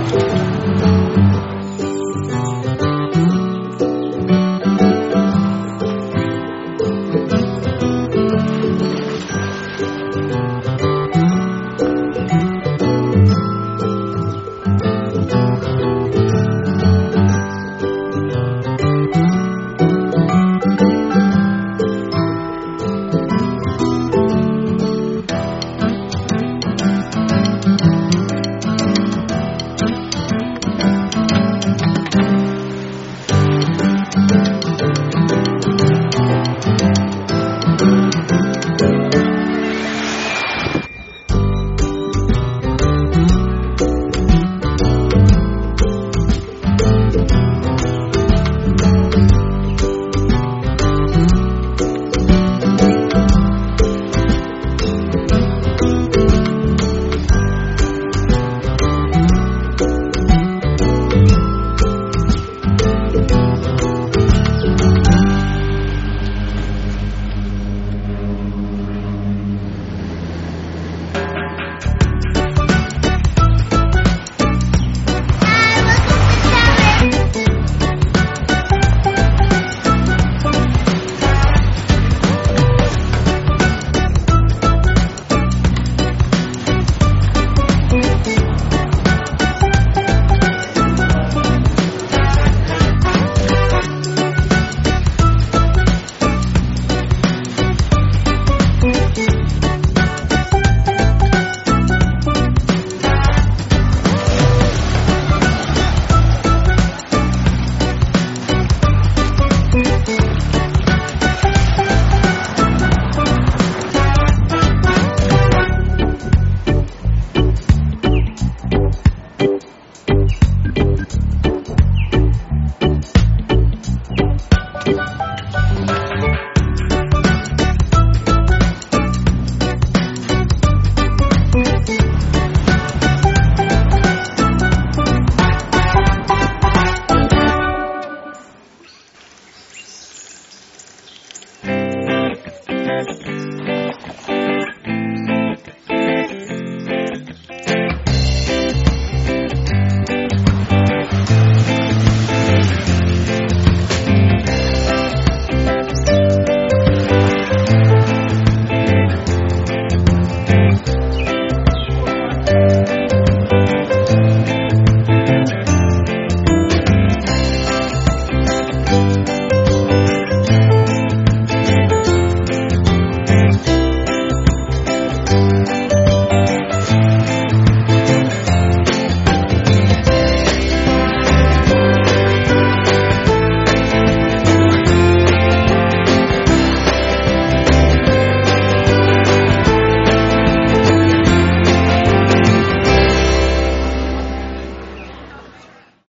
Música podcast.